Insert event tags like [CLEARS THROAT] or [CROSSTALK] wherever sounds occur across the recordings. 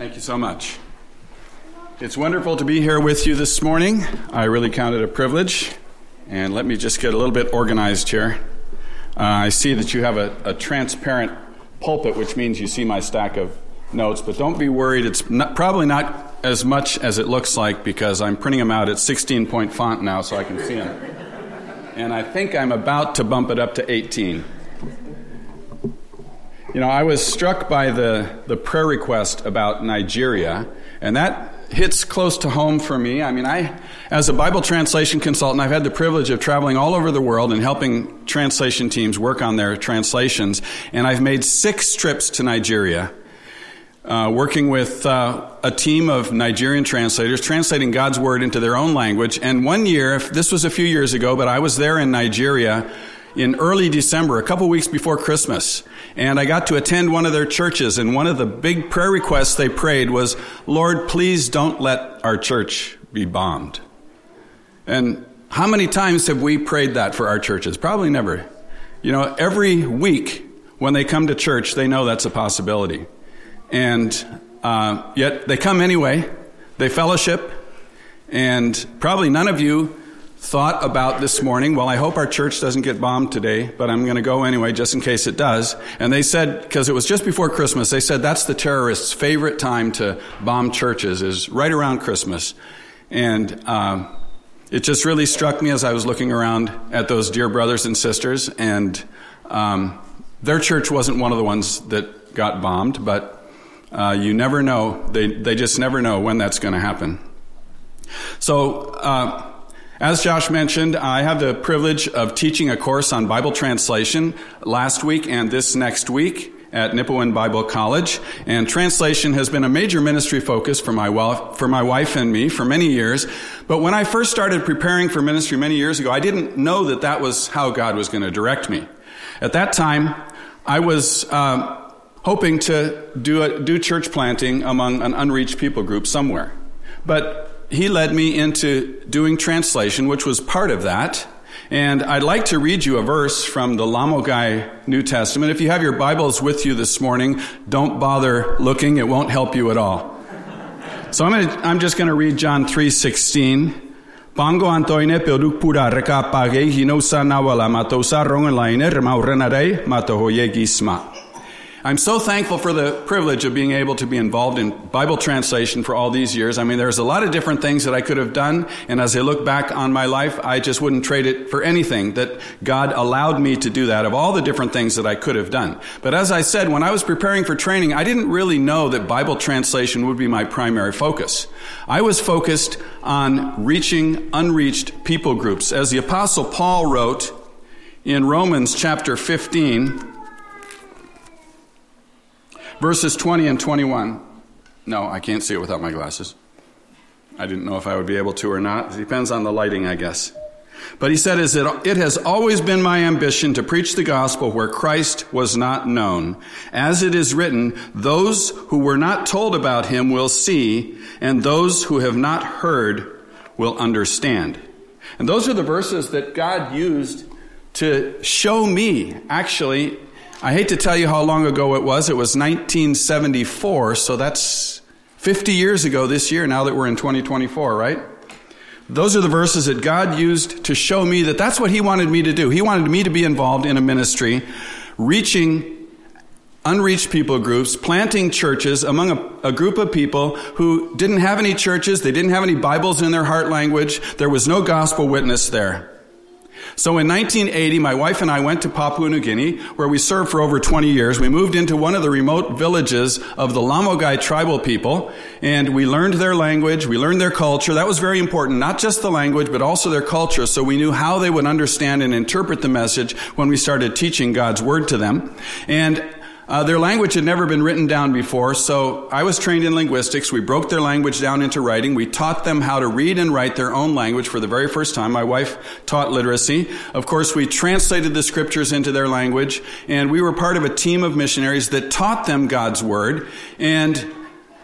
Thank you so much. It's wonderful to be here with you this morning. I really count it a privilege. And let me just get a little bit organized here. Uh, I see that you have a, a, transparent pulpit, which means you see my stack of notes, but don't be worried. It's not, probably not as much as it looks like because I'm printing them out at 16 point font now so I can see them. And I think I'm about to bump it up to 18. You know, I was struck by the, the prayer request about Nigeria, and that hits close to home for me. I mean, I, as a Bible translation consultant, I've had the privilege of traveling all over the world and helping translation teams work on their translations, and I've made six trips to Nigeria. Uh, working with uh, a team of Nigerian translators, translating God's word into their own language. And one year, this was a few years ago, but I was there in Nigeria in early December, a couple weeks before Christmas. And I got to attend one of their churches, and one of the big prayer requests they prayed was, Lord, please don't let our church be bombed. And how many times have we prayed that for our churches? Probably never. You know, every week when they come to church, they know that's a possibility. And uh, yet they come anyway, they fellowship, and probably none of you thought about this morning, well, I hope our church doesn't get bombed today, but I'm going to go anyway just in case it does. And they said, because it was just before Christmas, they said that's the terrorists' favorite time to bomb churches is right around Christmas. And um, it just really struck me as I was looking around at those dear brothers and sisters, and um, their church wasn't one of the ones that got bombed, but uh, you never know. They, they just never know when that's going to happen. So, uh, as Josh mentioned, I have the privilege of teaching a course on Bible translation last week and this next week at Nipawin Bible College. And translation has been a major ministry focus for my, wife, for my wife and me for many years. But when I first started preparing for ministry many years ago, I didn't know that that was how God was going to direct me. At that time, I was um, hoping to do, a, do church planting among an unreached people group somewhere. But he led me into doing translation, which was part of that. And I'd like to read you a verse from the Lamogai New Testament. If you have your Bibles with you this morning, don't bother looking. It won't help you at all. So I'm, gonna, I'm just going to read John 3.16. Pango antoine peduk pura reka page hinosa nawala matosa rongen remaurenare matohoye gisma. I'm so thankful for the privilege of being able to be involved in Bible translation for all these years. I mean, there's a lot of different things that I could have done, and as I look back on my life, I just wouldn't trade it for anything that God allowed me to do that of all the different things that I could have done. But as I said, when I was preparing for training, I didn't really know that Bible translation would be my primary focus. I was focused on reaching unreached people groups. As the apostle Paul wrote in Romans chapter 15, Verses 20 and 21. No, I can't see it without my glasses. I didn't know if I would be able to or not. It depends on the lighting, I guess. But he said, "Is it, it has always been my ambition to preach the gospel where Christ was not known. As it is written, those who were not told about him will see, and those who have not heard will understand. And those are the verses that God used to show me, actually, I hate to tell you how long ago it was. It was 1974, so that's 50 years ago this year, now that we're in 2024, right? Those are the verses that God used to show me that that's what He wanted me to do. He wanted me to be involved in a ministry, reaching unreached people groups, planting churches among a, a, group of people who didn't have any churches, they didn't have any Bibles in their heart language, there was no gospel witness there. So in 1980, my wife and I went to Papua New Guinea, where we served for over 20 years. We moved into one of the remote villages of the Lamogai tribal people, and we learned their language, we learned their culture. That was very important, not just the language, but also their culture, so we knew how they would understand and interpret the message when we started teaching God's Word to them. And uh, their language had never been written down before, so I was trained in linguistics. We broke their language down into writing. We taught them how to read and write their own language for the very first time. My wife taught literacy. Of course, we translated the scriptures into their language, and we were part of a team of missionaries that taught them God's Word. And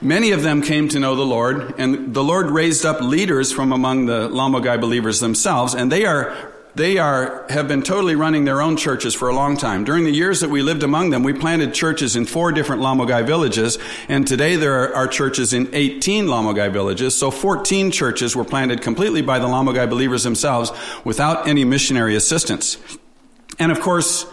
Many of them came to know the Lord, and the Lord raised up leaders from among the Lamogai believers themselves, and they are they are, have been totally running their own churches for a long time. During the years that we lived among them, we planted churches in four different Lamogai villages, and today there are, churches in 18 Lamogai villages. So 14 churches were planted completely by the Lamogai believers themselves without any missionary assistance. And of course,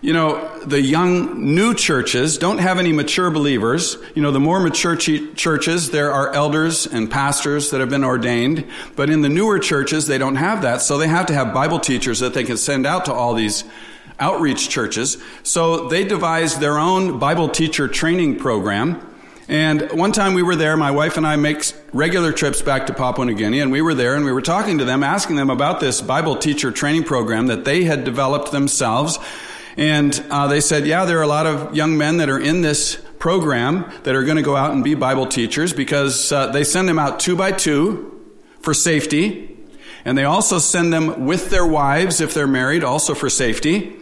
you know, the young new churches don't have any mature believers. You know, the more mature ch- churches, there are elders and pastors that have been ordained. But in the newer churches, they don't have that. So they have to have Bible teachers that they can send out to all these outreach churches. So they devised their own Bible teacher training program. And one time we were there, my wife and I make regular trips back to Papua New Guinea, and we were there and we were talking to them, asking them about this Bible teacher training program that they had developed themselves. And uh, they said, yeah, there are a lot of young men that are in this program that are going to go out and be Bible teachers because uh, they send them out two by two for safety. And they also send them with their wives if they're married, also for safety.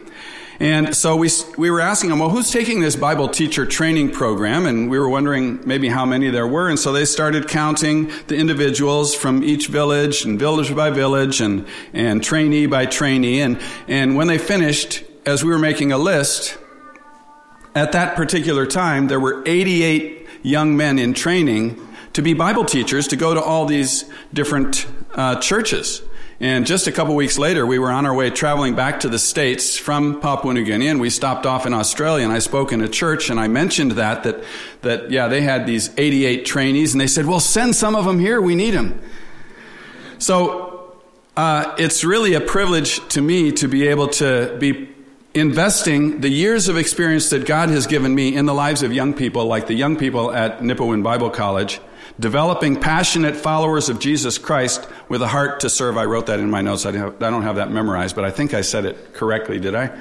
And so we, we were asking them, well, who's taking this Bible teacher training program? And we were wondering maybe how many there were. And so they started counting the individuals from each village and village by village and, and trainee by trainee. And, and when they finished, as we were making a list, at that particular time, there were 88 young men in training to be Bible teachers to go to all these different uh, churches. And just a couple weeks later, we were on our way traveling back to the States from Papua New Guinea, and we stopped off in Australia, and I spoke in a church, and I mentioned that, that, that, yeah, they had these 88 trainees, and they said, well, send some of them here, we need them. So, uh, it's really a privilege to me to be able to be investing the years of experience that God has given me in the lives of young people, like the young people at Nipawin Bible College, developing passionate followers of Jesus Christ with a heart to serve. I wrote that in my notes. I don't have that memorized, but I think I said it correctly, did I?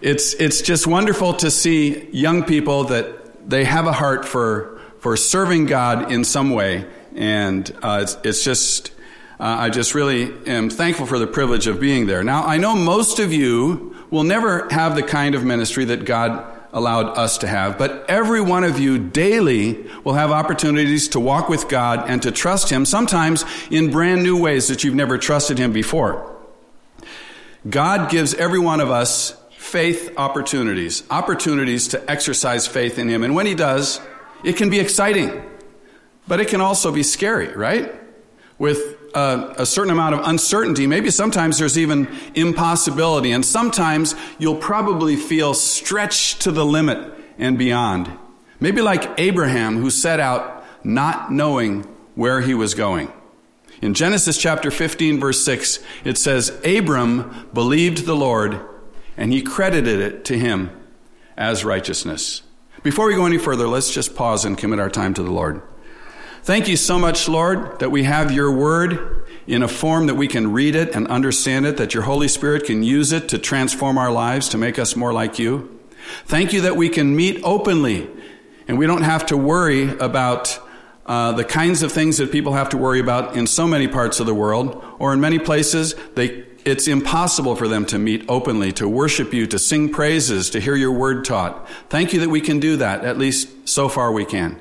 It's, it's just wonderful to see young people that they have a heart for, for serving God in some way. And uh, it's, it's just Uh, I just really am thankful for the privilege of being there. Now, I know most of you will never have the kind of ministry that God allowed us to have, but every one of you daily will have opportunities to walk with God and to trust Him, sometimes in brand new ways that you've never trusted Him before. God gives every one of us faith opportunities, opportunities to exercise faith in Him. And when He does, it can be exciting, but it can also be scary, right? With a, a, certain amount of uncertainty. Maybe sometimes there's even impossibility. And sometimes you'll probably feel stretched to the limit and beyond. Maybe like Abraham, who set out not knowing where he was going. In Genesis chapter 15, verse 6, it says, Abram believed the Lord, and he credited it to him as righteousness. Before we go any further, let's just pause and commit our time to the Lord. Thank you so much, Lord, that we have your word in a form that we can read it and understand it, that your Holy Spirit can use it to transform our lives, to make us more like you. Thank you that we can meet openly and we don't have to worry about uh, the kinds of things that people have to worry about in so many parts of the world, or in many places, they, it's impossible for them to meet openly, to worship you, to sing praises, to hear your word taught. Thank you that we can do that, at least so far we can.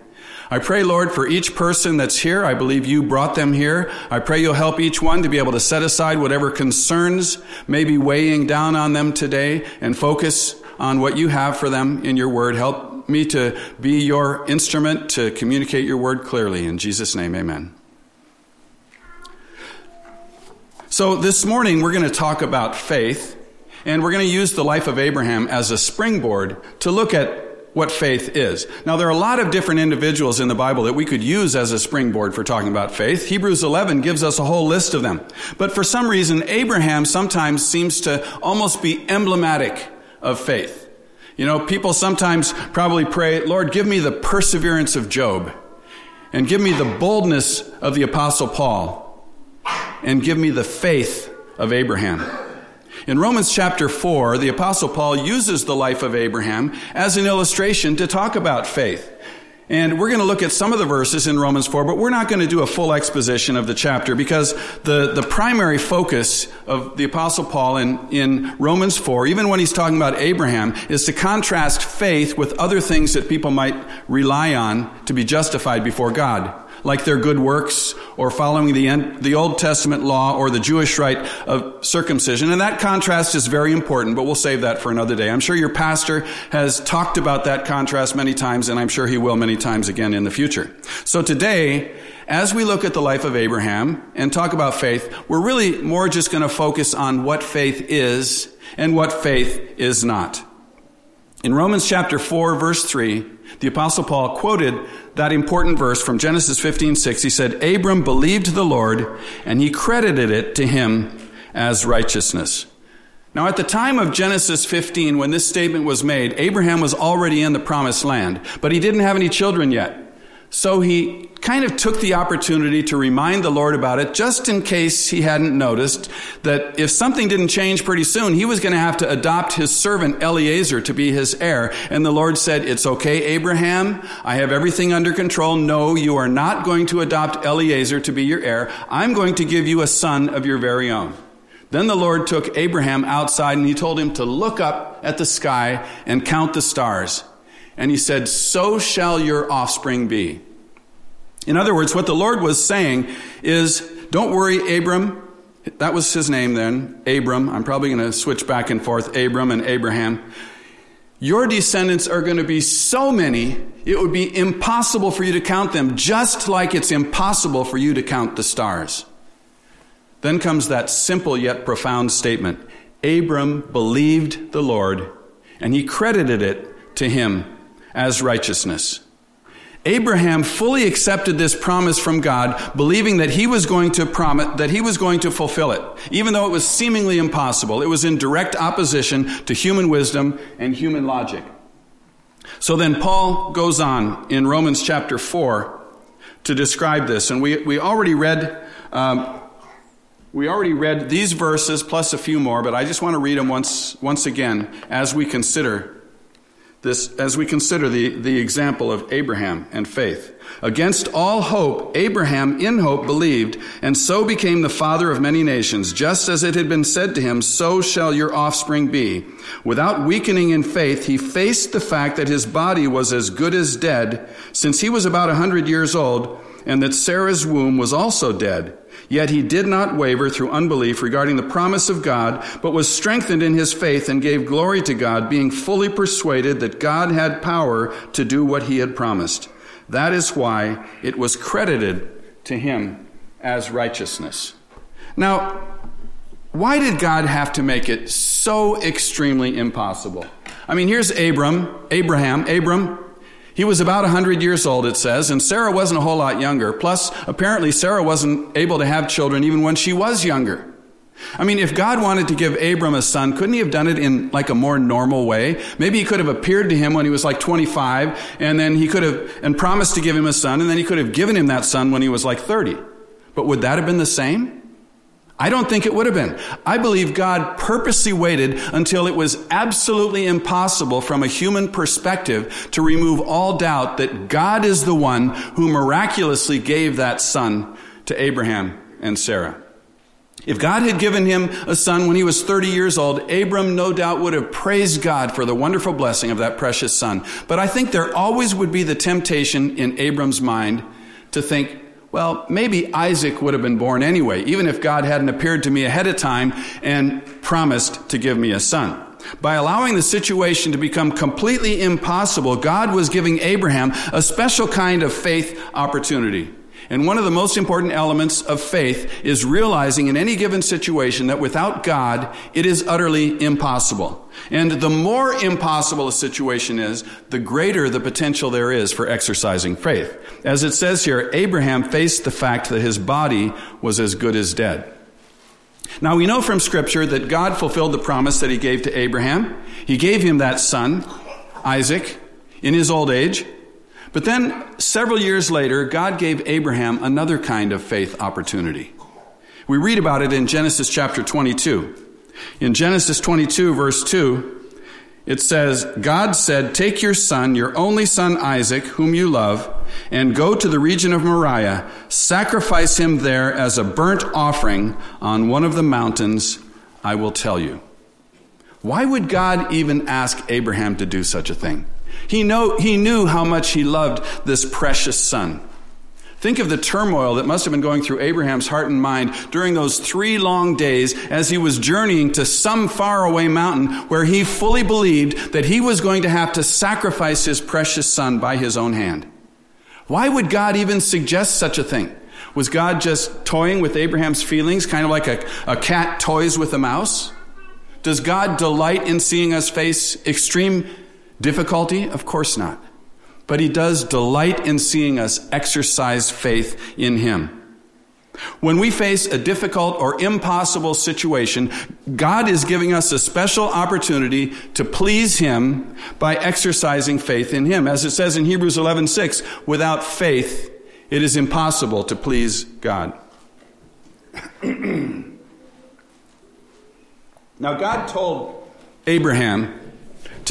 I pray, Lord, for each person that's here. I believe you brought them here. I pray you'll help each one to be able to set aside whatever concerns may be weighing down on them today and focus on what you have for them in your word. Help me to be your instrument to communicate your word clearly. In Jesus' name, amen. So this morning we're going to talk about faith, and we're going to use the life of Abraham as a springboard to look at what faith is. Now, there are a lot of different individuals in the Bible that we could use as a springboard for talking about faith. Hebrews 11 gives us a whole list of them. But for some reason, Abraham sometimes seems to almost be emblematic of faith. You know, people sometimes probably pray, Lord, give me the perseverance of Job, and give me the boldness of the Apostle Paul, and give me the faith of Abraham. In Romans chapter 4, the Apostle Paul uses the life of Abraham as an illustration to talk about faith. And we're going to look at some of the verses in Romans 4, but we're not going to do a full exposition of the chapter because the, the primary focus of the Apostle Paul in, in Romans 4, even when he's talking about Abraham, is to contrast faith with other things that people might rely on to be justified before God like their good works or following the, end, the Old Testament law or the Jewish rite of circumcision. And that contrast is very important, but we'll save that for another day. I'm sure your pastor has talked about that contrast many times, and I'm sure he will many times again in the future. So today, as we look at the life of Abraham and talk about faith, we're really more just going to focus on what faith is and what faith is not. In Romans chapter 4 verse 3, the apostle Paul quoted that important verse from Genesis 15:6. He said, "Abram believed the Lord, and he credited it to him as righteousness." Now, at the time of Genesis 15, when this statement was made, Abraham was already in the promised land, but he didn't have any children yet. So he kind of took the opportunity to remind the Lord about it, just in case he hadn't noticed that if something didn't change pretty soon, he was going to have to adopt his servant Eliezer to be his heir. And the Lord said, It's okay, Abraham. I have everything under control. No, you are not going to adopt Eliezer to be your heir. I'm going to give you a son of your very own. Then the Lord took Abraham outside and he told him to look up at the sky and count the stars. And he said, So shall your offspring be. In other words, what the Lord was saying is, Don't worry, Abram. That was his name then, Abram. I'm probably going to switch back and forth, Abram and Abraham. Your descendants are going to be so many, it would be impossible for you to count them, just like it's impossible for you to count the stars. Then comes that simple yet profound statement Abram believed the Lord, and he credited it to him as righteousness. Abraham fully accepted this promise from God, believing that he was going to promise, that he was going to fulfill it, even though it was seemingly impossible. It was in direct opposition to human wisdom and human logic. So then Paul goes on in Romans chapter 4 to describe this. And we, we already read, um, we already read these verses plus a few more, but I just want to read them once, once again as we consider this as we consider the, the example of Abraham and faith. Against all hope, Abraham in hope believed, and so became the father of many nations, just as it had been said to him, so shall your offspring be. Without weakening in faith, he faced the fact that his body was as good as dead, since he was about a hundred years old, and that Sarah's womb was also dead. Yet he did not waver through unbelief regarding the promise of God, but was strengthened in his faith and gave glory to God, being fully persuaded that God had power to do what he had promised. That is why it was credited to him as righteousness. Now, why did God have to make it so extremely impossible? I mean, here's Abram, Abraham, Abram, he was about 100 years old, it says, and Sarah wasn't a whole lot younger. Plus, apparently, Sarah wasn't able to have children even when she was younger. I mean, if God wanted to give Abram a son, couldn't he have done it in like a more normal way? Maybe he could have appeared to him when he was like 25, and then he could have, and promised to give him a son, and then he could have given him that son when he was like 30. But would that have been the same? I don't think it would have been. I believe God purposely waited until it was absolutely impossible from a human perspective to remove all doubt that God is the one who miraculously gave that son to Abraham and Sarah. If God had given him a son when he was 30 years old, Abram no doubt would have praised God for the wonderful blessing of that precious son. But I think there always would be the temptation in Abram's mind to think, well, maybe Isaac would have been born anyway, even if God hadn't appeared to me ahead of time and promised to give me a son. By allowing the situation to become completely impossible, God was giving Abraham a special kind of faith opportunity. And one of the most important elements of faith is realizing in any given situation that without God, it is utterly impossible. And the more impossible a situation is, the greater the potential there is for exercising faith. As it says here, Abraham faced the fact that his body was as good as dead. Now we know from scripture that God fulfilled the promise that he gave to Abraham. He gave him that son, Isaac, in his old age. But then several years later, God gave Abraham another kind of faith opportunity. We read about it in Genesis chapter 22. In Genesis 22 verse 2, it says, God said, Take your son, your only son Isaac, whom you love, and go to the region of Moriah, sacrifice him there as a burnt offering on one of the mountains I will tell you. Why would God even ask Abraham to do such a thing? He, know, he knew how much he loved this precious son. Think of the turmoil that must have been going through Abraham's heart and mind during those three long days as he was journeying to some faraway mountain where he fully believed that he was going to have to sacrifice his precious son by his own hand. Why would God even suggest such a thing? Was God just toying with Abraham's feelings, kind of like a, a cat toys with a mouse? Does God delight in seeing us face extreme difficulty? Of course not but he does delight in seeing us exercise faith in him. When we face a difficult or impossible situation, God is giving us a special opportunity to please him by exercising faith in him. As it says in Hebrews 11:6, without faith it is impossible to please God. [CLEARS THROAT] now God told Abraham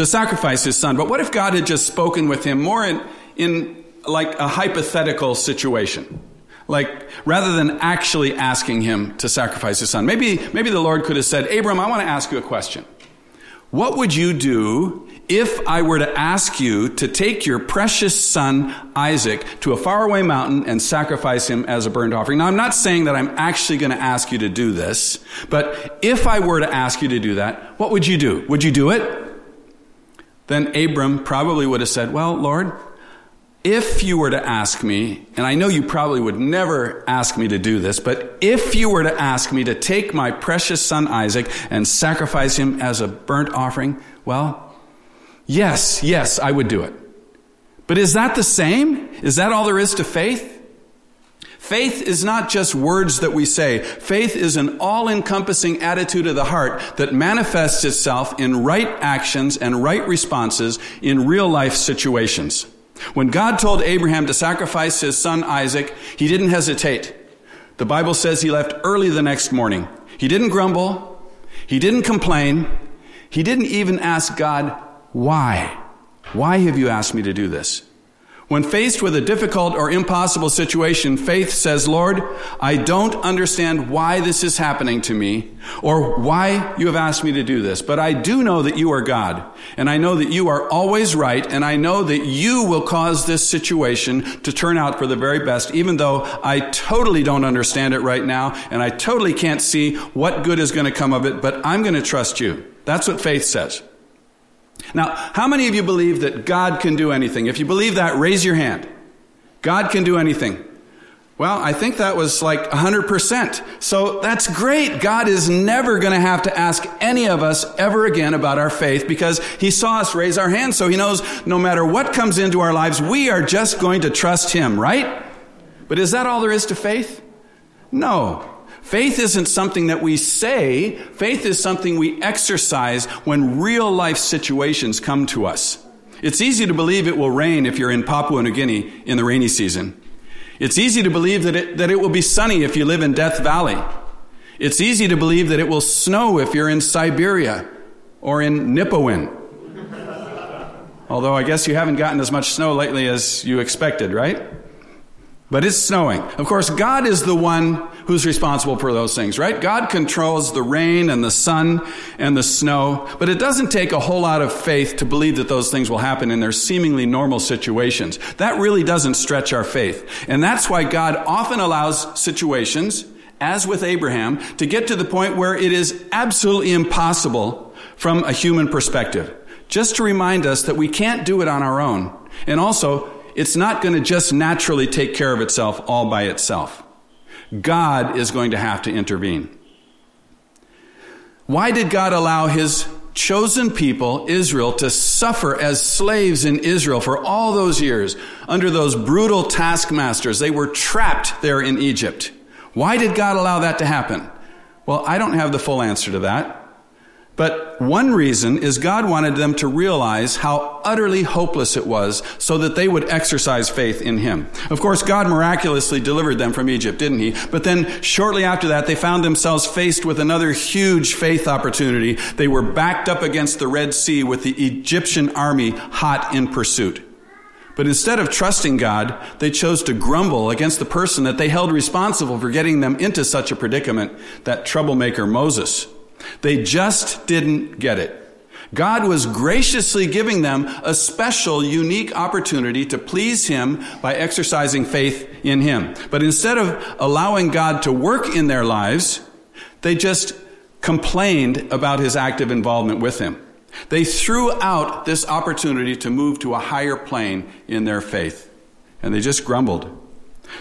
to sacrifice his son. But what if God had just spoken with him more in, in like a hypothetical situation? Like, rather than actually asking him to sacrifice his son. Maybe, maybe the Lord could have said, Abram, I want to ask you a question. What would you do if I were to ask you to take your precious son Isaac to a faraway mountain and sacrifice him as a burnt offering? Now, I'm not saying that I'm actually going to ask you to do this, but if I were to ask you to do that, what would you do? Would you do it? Then Abram probably would have said, Well, Lord, if you were to ask me, and I know you probably would never ask me to do this, but if you were to ask me to take my precious son Isaac and sacrifice him as a burnt offering, well, yes, yes, I would do it. But is that the same? Is that all there is to faith? Faith is not just words that we say. Faith is an all-encompassing attitude of the heart that manifests itself in right actions and right responses in real life situations. When God told Abraham to sacrifice his son Isaac, he didn't hesitate. The Bible says he left early the next morning. He didn't grumble. He didn't complain. He didn't even ask God, why? Why have you asked me to do this? When faced with a difficult or impossible situation, faith says, Lord, I don't understand why this is happening to me or why you have asked me to do this, but I do know that you are God and I know that you are always right and I know that you will cause this situation to turn out for the very best, even though I totally don't understand it right now and I totally can't see what good is going to come of it, but I'm going to trust you. That's what faith says. Now, how many of you believe that God can do anything? If you believe that, raise your hand. God can do anything. Well, I think that was like 100%. So that's great. God is never going to have to ask any of us ever again about our faith because he saw us raise our hands. So he knows no matter what comes into our lives, we are just going to trust him, right? But is that all there is to faith? No. Faith isn't something that we say, faith is something we exercise when real life situations come to us. It's easy to believe it will rain if you're in Papua New Guinea in the rainy season. It's easy to believe that it, that it will be sunny if you live in Death Valley. It's easy to believe that it will snow if you're in Siberia or in Nipawin. Although I guess you haven't gotten as much snow lately as you expected, right? But it's snowing. Of course, God is the one who's responsible for those things, right? God controls the rain and the sun and the snow, but it doesn't take a whole lot of faith to believe that those things will happen in their seemingly normal situations. That really doesn't stretch our faith. And that's why God often allows situations, as with Abraham, to get to the point where it is absolutely impossible from a human perspective. Just to remind us that we can't do it on our own. And also, it's not going to just naturally take care of itself all by itself. God is going to have to intervene. Why did God allow his chosen people, Israel, to suffer as slaves in Israel for all those years under those brutal taskmasters? They were trapped there in Egypt. Why did God allow that to happen? Well, I don't have the full answer to that. But one reason is God wanted them to realize how utterly hopeless it was so that they would exercise faith in Him. Of course, God miraculously delivered them from Egypt, didn't He? But then shortly after that, they found themselves faced with another huge faith opportunity. They were backed up against the Red Sea with the Egyptian army hot in pursuit. But instead of trusting God, they chose to grumble against the person that they held responsible for getting them into such a predicament, that troublemaker Moses. They just didn't get it. God was graciously giving them a special, unique opportunity to please Him by exercising faith in Him. But instead of allowing God to work in their lives, they just complained about His active involvement with Him. They threw out this opportunity to move to a higher plane in their faith. And they just grumbled.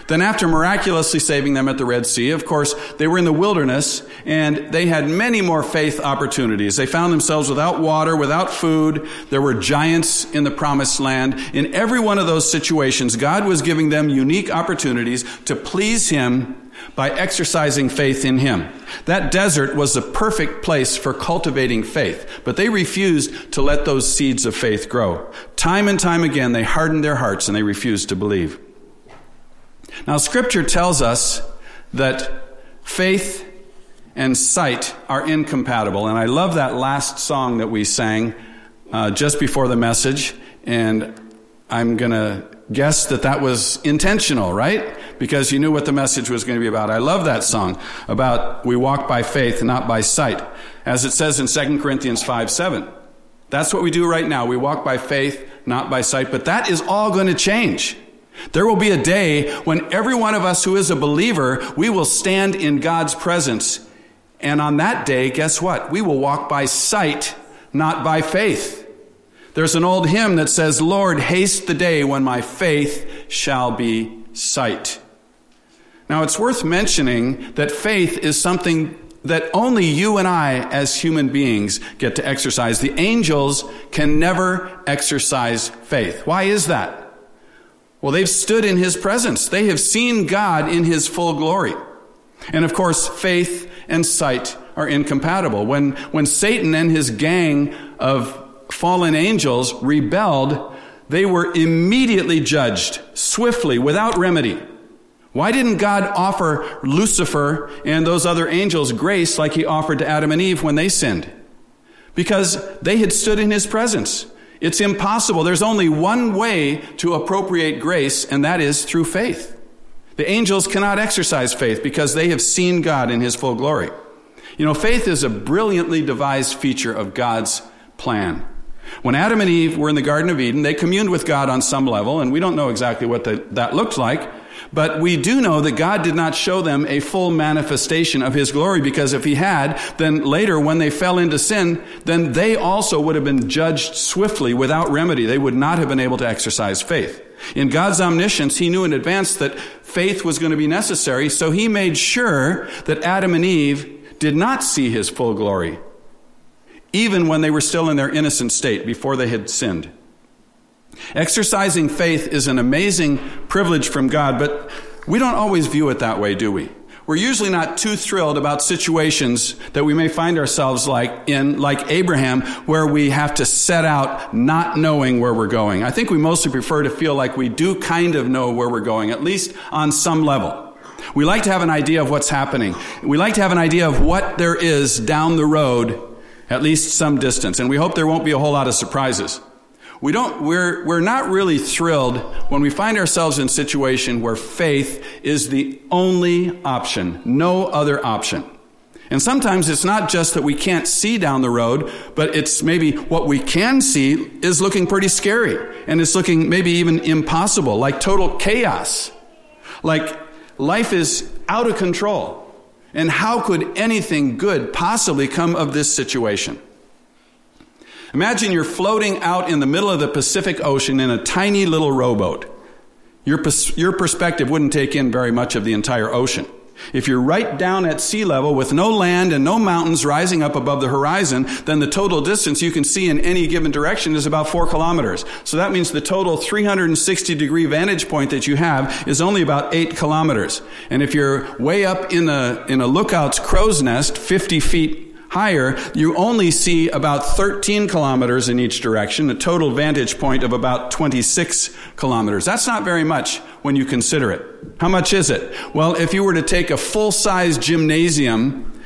Then, after miraculously saving them at the Red Sea, of course, they were in the wilderness and they had many more faith opportunities. They found themselves without water, without food. There were giants in the promised land. In every one of those situations, God was giving them unique opportunities to please Him by exercising faith in Him. That desert was the perfect place for cultivating faith, but they refused to let those seeds of faith grow. Time and time again, they hardened their hearts and they refused to believe. Now, Scripture tells us that faith and sight are incompatible, and I love that last song that we sang uh, just before the message, and I'm going to guess that that was intentional, right? Because you knew what the message was going to be about. I love that song about we walk by faith, not by sight. As it says in 2 Corinthians 5 7. That's what we do right now. We walk by faith, not by sight. But that is all going to change. There will be a day when every one of us who is a believer, we will stand in God's presence. And on that day, guess what? We will walk by sight, not by faith. There's an old hymn that says, Lord, haste the day when my faith shall be sight. Now, it's worth mentioning that faith is something that only you and I, as human beings, get to exercise. The angels can never exercise faith. Why is that? Well, they've stood in his presence. They have seen God in his full glory. And of course, faith and sight are incompatible. When, when Satan and his gang of fallen angels rebelled, they were immediately judged, swiftly, without remedy. Why didn't God offer Lucifer and those other angels grace like he offered to Adam and Eve when they sinned? Because they had stood in his presence. It's impossible. There's only one way to appropriate grace, and that is through faith. The angels cannot exercise faith because they have seen God in his full glory. You know, faith is a brilliantly devised feature of God's plan. When Adam and Eve were in the Garden of Eden, they communed with God on some level, and we don't know exactly what the, that looked like, but we do know that God did not show them a full manifestation of His glory because if He had, then later when they fell into sin, then they also would have been judged swiftly without remedy. They would not have been able to exercise faith. In God's omniscience, He knew in advance that faith was going to be necessary, so He made sure that Adam and Eve did not see His full glory even when they were still in their innocent state before they had sinned. Exercising faith is an amazing privilege from God, but we don't always view it that way, do we? We're usually not too thrilled about situations that we may find ourselves like in, like Abraham, where we have to set out not knowing where we're going. I think we mostly prefer to feel like we do kind of know where we're going, at least on some level. We like to have an idea of what's happening. We like to have an idea of what there is down the road at least some distance. And we hope there won't be a whole lot of surprises. We don't, we're, we're not really thrilled when we find ourselves in a situation where faith is the only option, no other option. And sometimes it's not just that we can't see down the road, but it's maybe what we can see is looking pretty scary. And it's looking maybe even impossible, like total chaos. Like life is out of control. And how could anything good possibly come of this situation? Imagine you're floating out in the middle of the Pacific Ocean in a tiny little rowboat. Your, your perspective wouldn't take in very much of the entire ocean. If you're right down at sea level with no land and no mountains rising up above the horizon, then the total distance you can see in any given direction is about four kilometers. So that means the total 360 degree vantage point that you have is only about eight kilometers. And if you're way up in a, in a lookout's crow's nest, 50 feet higher, you only see about 13 kilometers in each direction, a total vantage point of about 26 kilometers. That's not very much when you consider it. How much is it? Well, if you were to take a full size gymnasium,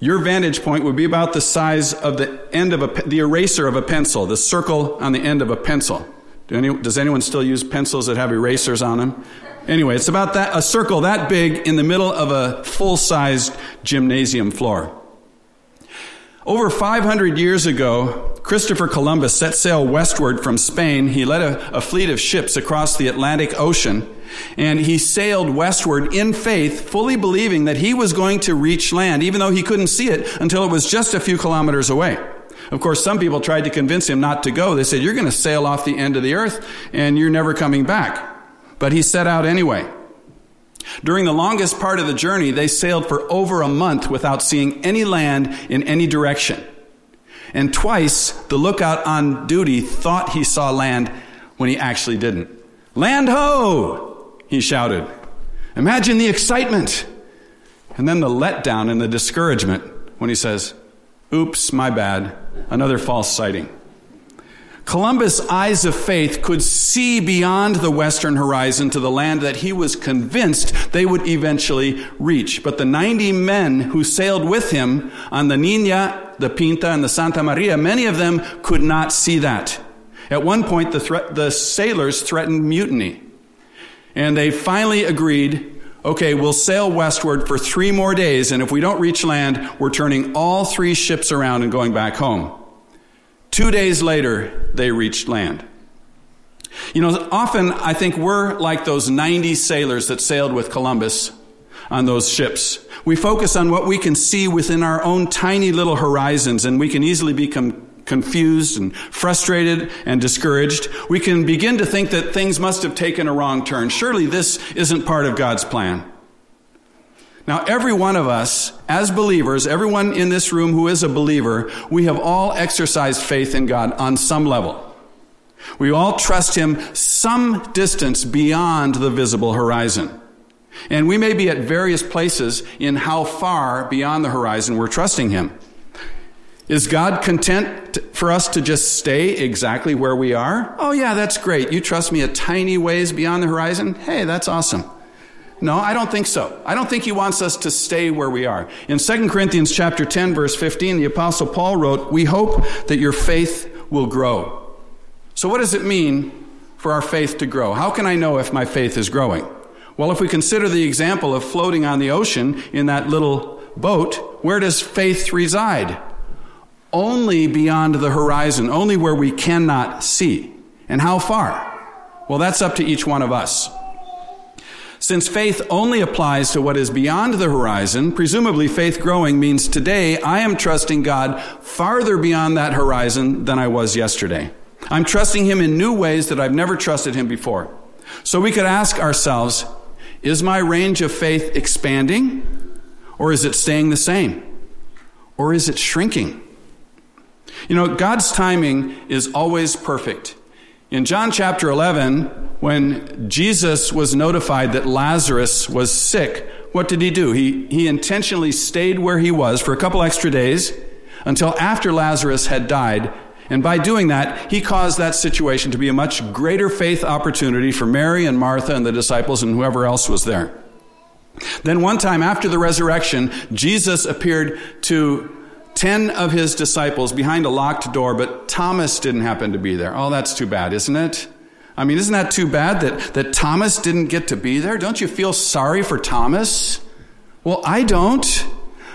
your vantage point would be about the size of the end of a, the eraser of a pencil, the circle on the end of a pencil. Do any, does anyone still use pencils that have erasers on them? Anyway, it's about that, a circle that big in the middle of a full sized gymnasium floor. Over 500 years ago, Christopher Columbus set sail westward from Spain, he led a, a, fleet of ships across the Atlantic Ocean, and he sailed westward in faith, fully believing that he was going to reach land, even though he couldn't see it until it was just a few kilometers away. Of course, some people tried to convince him not to go. They said, You're going to sail off the end of the earth, and you're never coming back. But he set out anyway. During the longest part of the journey, they sailed for over a month without seeing any land in any direction. And twice, the lookout on duty thought he saw land when he actually didn't. Land ho! He shouted. Imagine the excitement. And then the letdown and the discouragement when he says, Oops, my bad. Another false sighting. Columbus' eyes of faith could see beyond the western horizon to the land that he was convinced they would eventually reach. But the 90 men who sailed with him on the Nina, the Pinta, and the Santa Maria, many of them could not see that. At one point, the, thre- the sailors threatened mutiny. And they finally agreed, okay, we'll sail westward for three more days, and if we don't reach land, we're turning all three ships around and going back home. Two days later, they reached land. You know, often I think we're like those 90 sailors that sailed with Columbus on those ships. We focus on what we can see within our own tiny little horizons, and we can easily become confused and frustrated and discouraged. We can begin to think that things must have taken a wrong turn. Surely this isn't part of God's plan. Now, every one of us, as believers, everyone in this room who is a believer, we have all exercised faith in God on some level. We all trust Him some distance beyond the visible horizon. And we may be at various places in how far beyond the horizon we're trusting Him. Is God content for us to just stay exactly where we are? Oh, yeah, that's great. You trust me a tiny ways beyond the horizon? Hey, that's awesome. No, I don't think so. I don't think he wants us to stay where we are. In 2 Corinthians chapter 10 verse 15, the apostle Paul wrote, "We hope that your faith will grow." So what does it mean for our faith to grow? How can I know if my faith is growing? Well, if we consider the example of floating on the ocean in that little boat, where does faith reside? Only beyond the horizon, only where we cannot see. And how far? Well, that's up to each one of us. Since faith only applies to what is beyond the horizon, presumably faith growing means today I am trusting God farther beyond that horizon than I was yesterday. I'm trusting Him in new ways that I've never trusted Him before. So we could ask ourselves, is my range of faith expanding? Or is it staying the same? Or is it shrinking? You know, God's timing is always perfect. In John chapter 11, when Jesus was notified that Lazarus was sick, what did he do? He, he intentionally stayed where he was for a couple extra days until after Lazarus had died. And by doing that, he caused that situation to be a much greater faith opportunity for Mary and Martha and the disciples and whoever else was there. Then one time after the resurrection, Jesus appeared to 10 of his disciples behind a locked door, but Thomas didn't happen to be there. Oh, that's too bad, isn't it? I mean, isn't that too bad that, that Thomas didn't get to be there? Don't you feel sorry for Thomas? Well, I don't.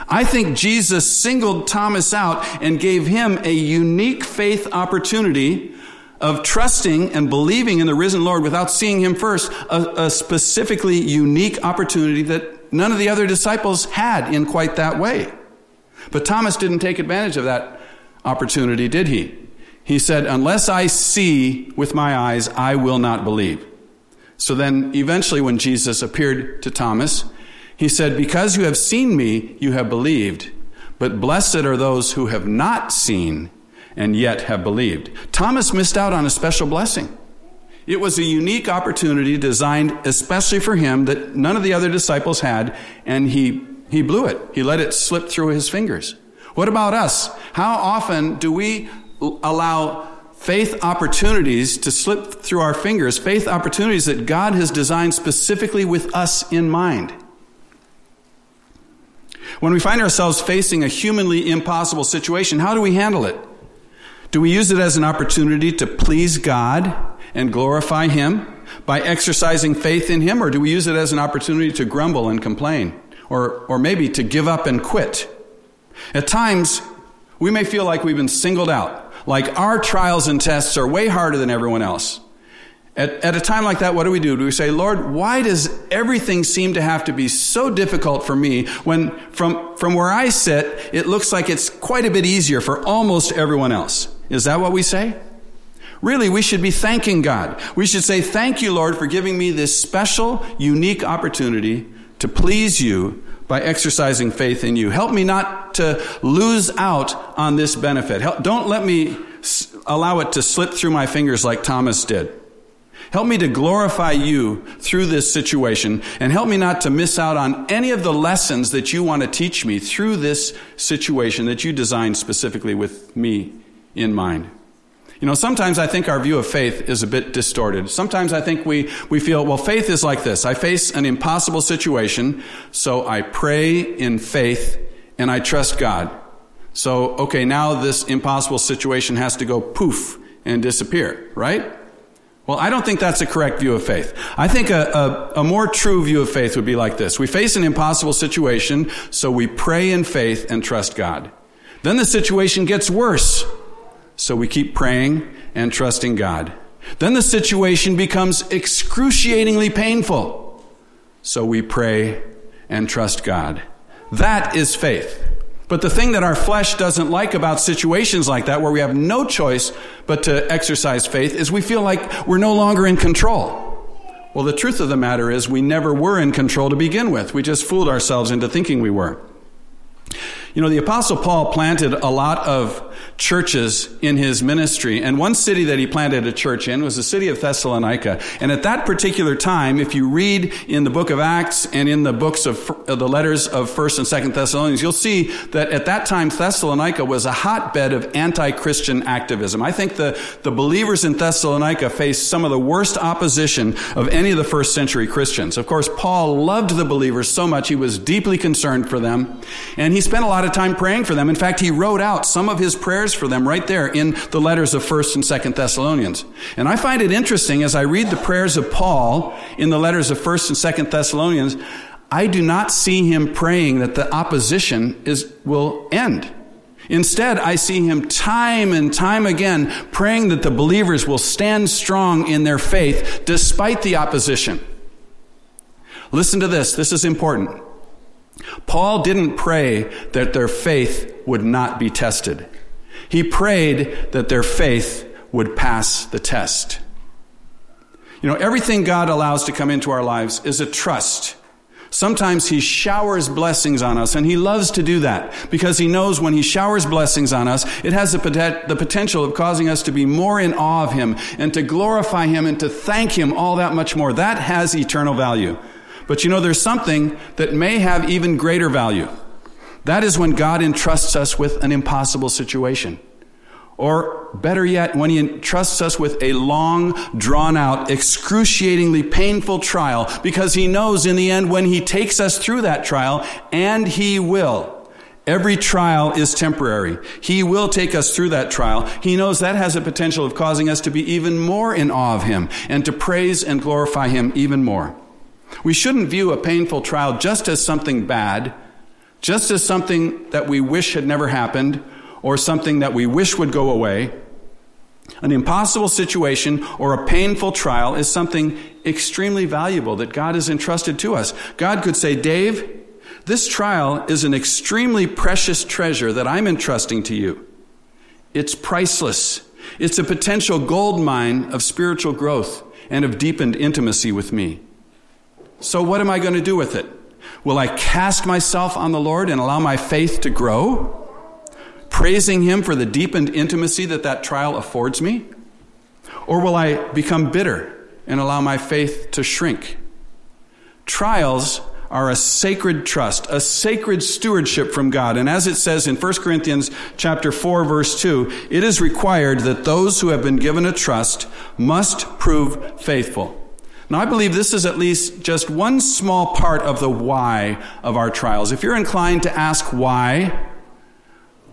I think Jesus singled Thomas out and gave him a unique faith opportunity of trusting and believing in the risen Lord without seeing him first, a, a, specifically unique opportunity that none of the other disciples had in quite that way. But Thomas didn't take advantage of that opportunity, did he? He said, Unless I see with my eyes, I will not believe. So then, eventually, when Jesus appeared to Thomas, he said, Because you have seen me, you have believed. But blessed are those who have not seen and yet have believed. Thomas missed out on a special blessing. It was a unique opportunity designed especially for him that none of the other disciples had, and he, he blew it. He let it slip through his fingers. What about us? How often do we allow faith opportunities to slip through our fingers, faith opportunities that God has designed specifically with us in mind. When we find ourselves facing a humanly impossible situation, how do we handle it? Do we use it as an opportunity to please God and glorify Him by exercising faith in Him, or do we use it as an opportunity to grumble and complain, or, or maybe to give up and quit? At times, we may feel like we've been singled out like our trials and tests are way harder than everyone else. At, at a time like that, what do we do? Do we say, Lord, why does everything seem to have to be so difficult for me when from, from where I sit, it looks like it's quite a bit easier for almost everyone else? Is that what we say? Really, we should be thanking God. We should say, Thank you, Lord, for giving me this special, unique opportunity to please you by exercising faith in you. Help me not to lose out on this benefit. Help, don't let me allow it to slip through my fingers like Thomas did. Help me to glorify you through this situation and help me not to miss out on any of the lessons that you want to teach me through this situation that you designed specifically with me in mind. You know, sometimes I think our view of faith is a bit distorted. Sometimes I think we, we feel, well, faith is like this. I face an impossible situation, so I pray in faith and I trust God. So, okay, now this impossible situation has to go poof and disappear, right? Well, I don't think that's a correct view of faith. I think a, a, a, more true view of faith would be like this. We face an impossible situation, so we pray in faith and trust God. Then the situation gets worse. So we keep praying and trusting God. Then the situation becomes excruciatingly painful. So we pray and trust God. That is faith. But the thing that our flesh doesn't like about situations like that, where we have no choice but to exercise faith, is we feel like we're no longer in control. Well, the truth of the matter is we never were in control to begin with. We just fooled ourselves into thinking we were. You know, the Apostle Paul planted a lot of churches in his ministry. And one city that he planted a church in was the city of Thessalonica. And at that particular time, if you read in the book of Acts and in the books of, the letters of 1st and 2nd Thessalonians, you'll see that at that time Thessalonica was a hotbed of anti-Christian activism. I think the, the believers in Thessalonica faced some of the worst opposition of any of the first century Christians. Of course, Paul loved the believers so much, he was deeply concerned for them. And he spent a lot of time praying for them. In fact, he wrote out some of his prayers for them right there in the letters of 1st and 2nd Thessalonians. And I find it interesting as I read the prayers of Paul in the letters of 1st and 2nd Thessalonians, I do not see him praying that the opposition is, will end. Instead, I see him time and time again praying that the believers will stand strong in their faith despite the opposition. Listen to this. This is important. Paul didn't pray that their faith would not be tested. He prayed that their faith would pass the test. You know, everything God allows to come into our lives is a trust. Sometimes He showers blessings on us, and He loves to do that because He knows when He showers blessings on us, it has the, the potential of causing us to be more in awe of Him and to glorify Him and to thank Him all that much more. That has eternal value. But you know, there's something that may have even greater value. That is when God entrusts us with an impossible situation. Or better yet, when He entrusts us with a long, drawn out, excruciatingly painful trial, because He knows in the end when He takes us through that trial, and He will. Every trial is temporary. He will take us through that trial. He knows that has a potential of causing us to be even more in awe of Him and to praise and glorify Him even more. We shouldn't view a painful trial just as something bad, just as something that we wish had never happened, or something that we wish would go away. An impossible situation or a painful trial is something extremely valuable that God has entrusted to us. God could say, Dave, this trial is an extremely precious treasure that I'm entrusting to you. It's priceless. It's a potential gold mine of spiritual growth and of deepened intimacy with me. So, what am I going to do with it? Will I cast myself on the Lord and allow my faith to grow? Praising Him for the deepened intimacy that that trial affords me? Or will I become bitter and allow my faith to shrink? Trials are a sacred trust, a sacred stewardship from God. And as it says in 1 Corinthians chapter 4 verse 2, it is required that those who have been given a trust must prove faithful. Now, I believe this is at least just one small part of the why of our trials. If you're inclined to ask why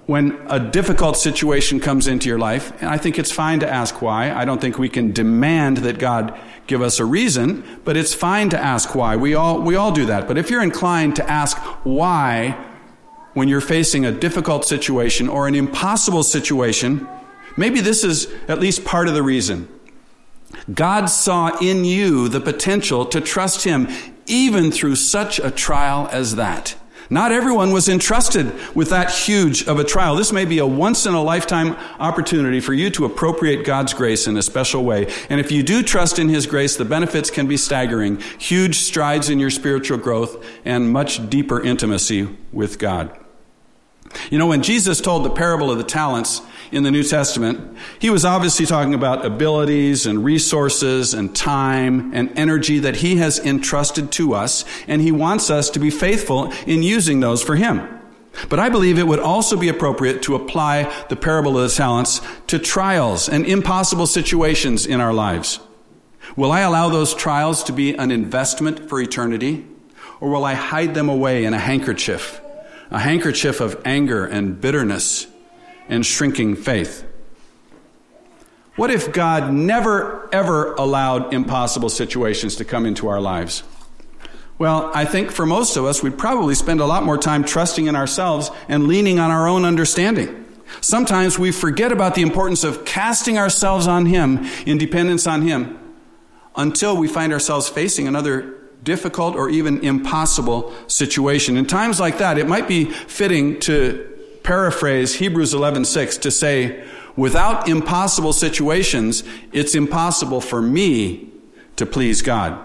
when a difficult situation comes into your life, and I think it's fine to ask why. I don't think we can demand that God give us a reason, but it's fine to ask why. We all, we all do that. But if you're inclined to ask why when you're facing a difficult situation or an impossible situation, Maybe this is at least part of the reason. God saw in you the potential to trust Him even through such a trial as that. Not everyone was entrusted with that huge of a trial. This may be a once in a lifetime opportunity for you to appropriate God's grace in a special way. And if you do trust in His grace, the benefits can be staggering. Huge strides in your spiritual growth and much deeper intimacy with God. You know, when Jesus told the parable of the talents in the New Testament, he was obviously talking about abilities and resources and time and energy that he has entrusted to us, and he wants us to be faithful in using those for him. But I believe it would also be appropriate to apply the parable of the talents to trials and impossible situations in our lives. Will I allow those trials to be an investment for eternity? Or will I hide them away in a handkerchief a handkerchief of anger and bitterness and shrinking faith. What if God never, ever allowed impossible situations to come into our lives? Well, I think for most of us, we'd probably spend a lot more time trusting in ourselves and leaning on our own understanding. Sometimes we forget about the importance of casting ourselves on Him, in dependence on Him, until we find ourselves facing another difficult or even impossible situation. In times like that, it might be fitting to paraphrase Hebrews 11:6 to say, without impossible situations, it's impossible for me to please God.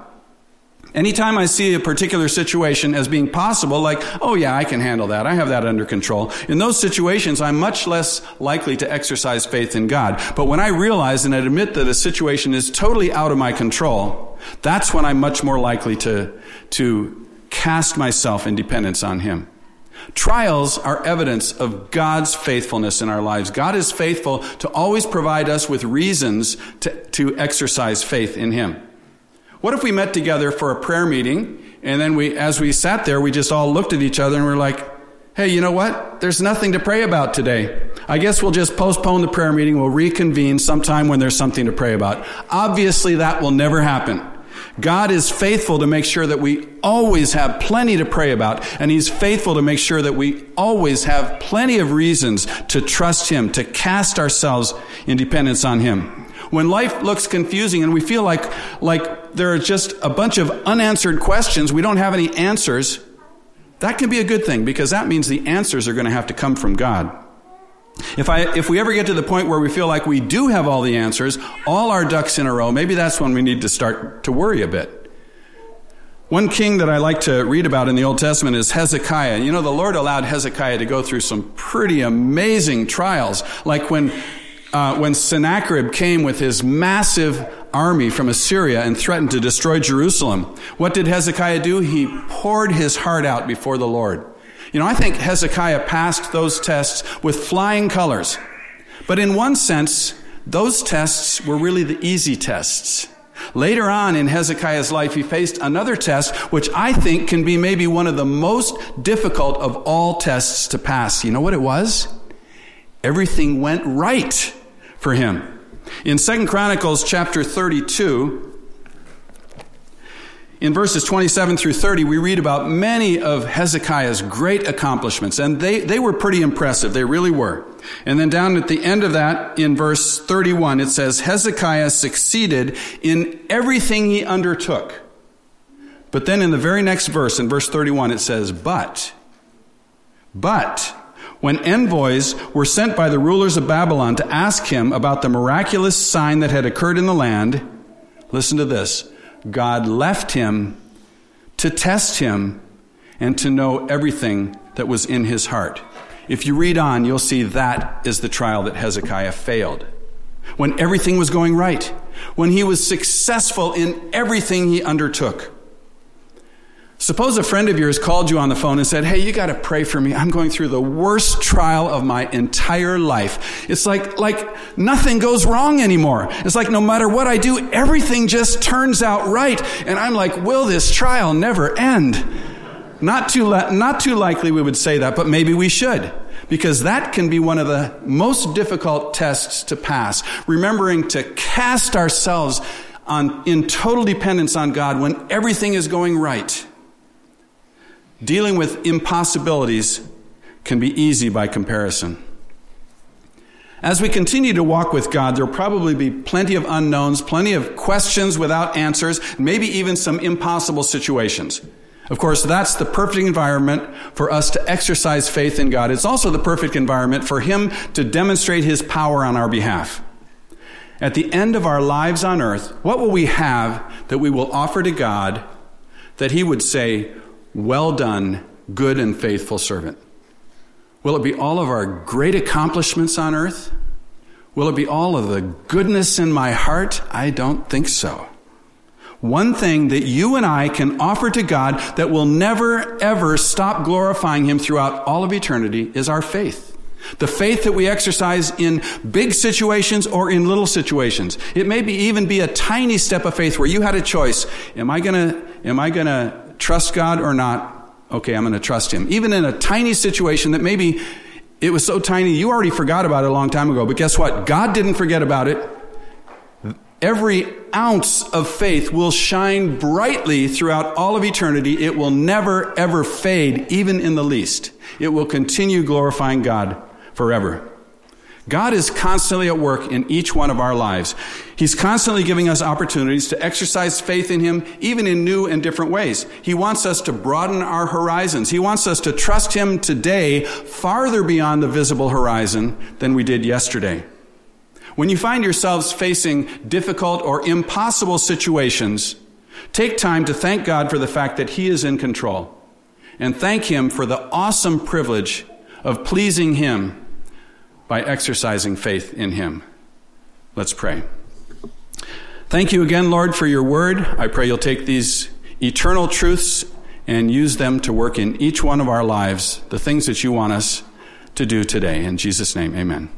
Anytime I see a particular situation as being possible, like, oh yeah, I can handle that. I have that under control. In those situations, I'm much less likely to exercise faith in God. But when I realize and admit that a situation is totally out of my control, that's when I'm much more likely to, to cast myself in dependence on Him. Trials are evidence of God's faithfulness in our lives. God is faithful to always provide us with reasons to, to exercise faith in Him. What if we met together for a prayer meeting and then we, as we sat there, we just all looked at each other and we're like, hey, you know what? There's nothing to pray about today. I guess we'll just postpone the prayer meeting. We'll reconvene sometime when there's something to pray about. Obviously, that will never happen. God is faithful to make sure that we always have plenty to pray about, and He's faithful to make sure that we always have plenty of reasons to trust Him, to cast ourselves in dependence on Him. When life looks confusing and we feel like, like there are just a bunch of unanswered questions, we don't have any answers, that can be a good thing because that means the answers are going to have to come from God. If, I, if we ever get to the point where we feel like we do have all the answers, all our ducks in a row, maybe that's when we need to start to worry a bit. One king that I like to read about in the Old Testament is Hezekiah. You know, the Lord allowed Hezekiah to go through some pretty amazing trials, like when uh, when Sennacherib came with his massive army from Assyria and threatened to destroy Jerusalem, what did Hezekiah do? He poured his heart out before the Lord. You know, I think Hezekiah passed those tests with flying colors. But in one sense, those tests were really the easy tests. Later on in Hezekiah's life, he faced another test, which I think can be maybe one of the most difficult of all tests to pass. You know what it was? Everything went right for him. In Second Chronicles chapter 32, in verses 27 through 30, we read about many of Hezekiah's great accomplishments, and they, they were pretty impressive. They really were. And then down at the end of that, in verse 31, it says, Hezekiah succeeded in everything he undertook. But then in the very next verse, in verse 31, it says, But, but, when envoys were sent by the rulers of Babylon to ask him about the miraculous sign that had occurred in the land, listen to this God left him to test him and to know everything that was in his heart. If you read on, you'll see that is the trial that Hezekiah failed. When everything was going right, when he was successful in everything he undertook. Suppose a friend of yours called you on the phone and said, Hey, you got to pray for me. I'm going through the worst trial of my entire life. It's like, like nothing goes wrong anymore. It's like no matter what I do, everything just turns out right. And I'm like, will this trial never end? Not too, not too likely we would say that, but maybe we should. Because that can be one of the most difficult tests to pass. Remembering to cast ourselves on, in total dependence on God when everything is going right. Dealing with impossibilities can be easy by comparison. As we continue to walk with God, there'll probably be plenty of unknowns, plenty of questions without answers, maybe even some impossible situations. Of course, that's the perfect environment for us to exercise faith in God. It's also the perfect environment for Him to demonstrate His power on our behalf. At the end of our lives on earth, what will we have that we will offer to God that He would say, Well done, good and faithful servant? Will it be all of our great accomplishments on earth? Will it be all of the goodness in my heart? I don't think so. One thing that you and I can offer to God that will never, ever stop glorifying Him throughout all of eternity is our faith. The faith that we exercise in big situations or in little situations. It may be even be a tiny step of faith where you had a choice. Am I gonna, am I gonna trust God or not? Okay, I'm gonna trust Him. Even in a tiny situation that maybe it was so tiny you already forgot about it a long time ago. But guess what? God didn't forget about it. Every ounce of faith will shine brightly throughout all of eternity. It will never, ever fade, even in the least. It will continue glorifying God forever. God is constantly at work in each one of our lives. He's constantly giving us opportunities to exercise faith in Him, even in new and different ways. He wants us to broaden our horizons. He wants us to trust Him today farther beyond the visible horizon than we did yesterday. When you find yourselves facing difficult or impossible situations, take time to thank God for the fact that He is in control and thank Him for the awesome privilege of pleasing Him by exercising faith in Him. Let's pray. Thank you again, Lord, for your word. I pray you'll take these eternal truths and use them to work in each one of our lives, the things that you want us to do today. In Jesus' name, amen.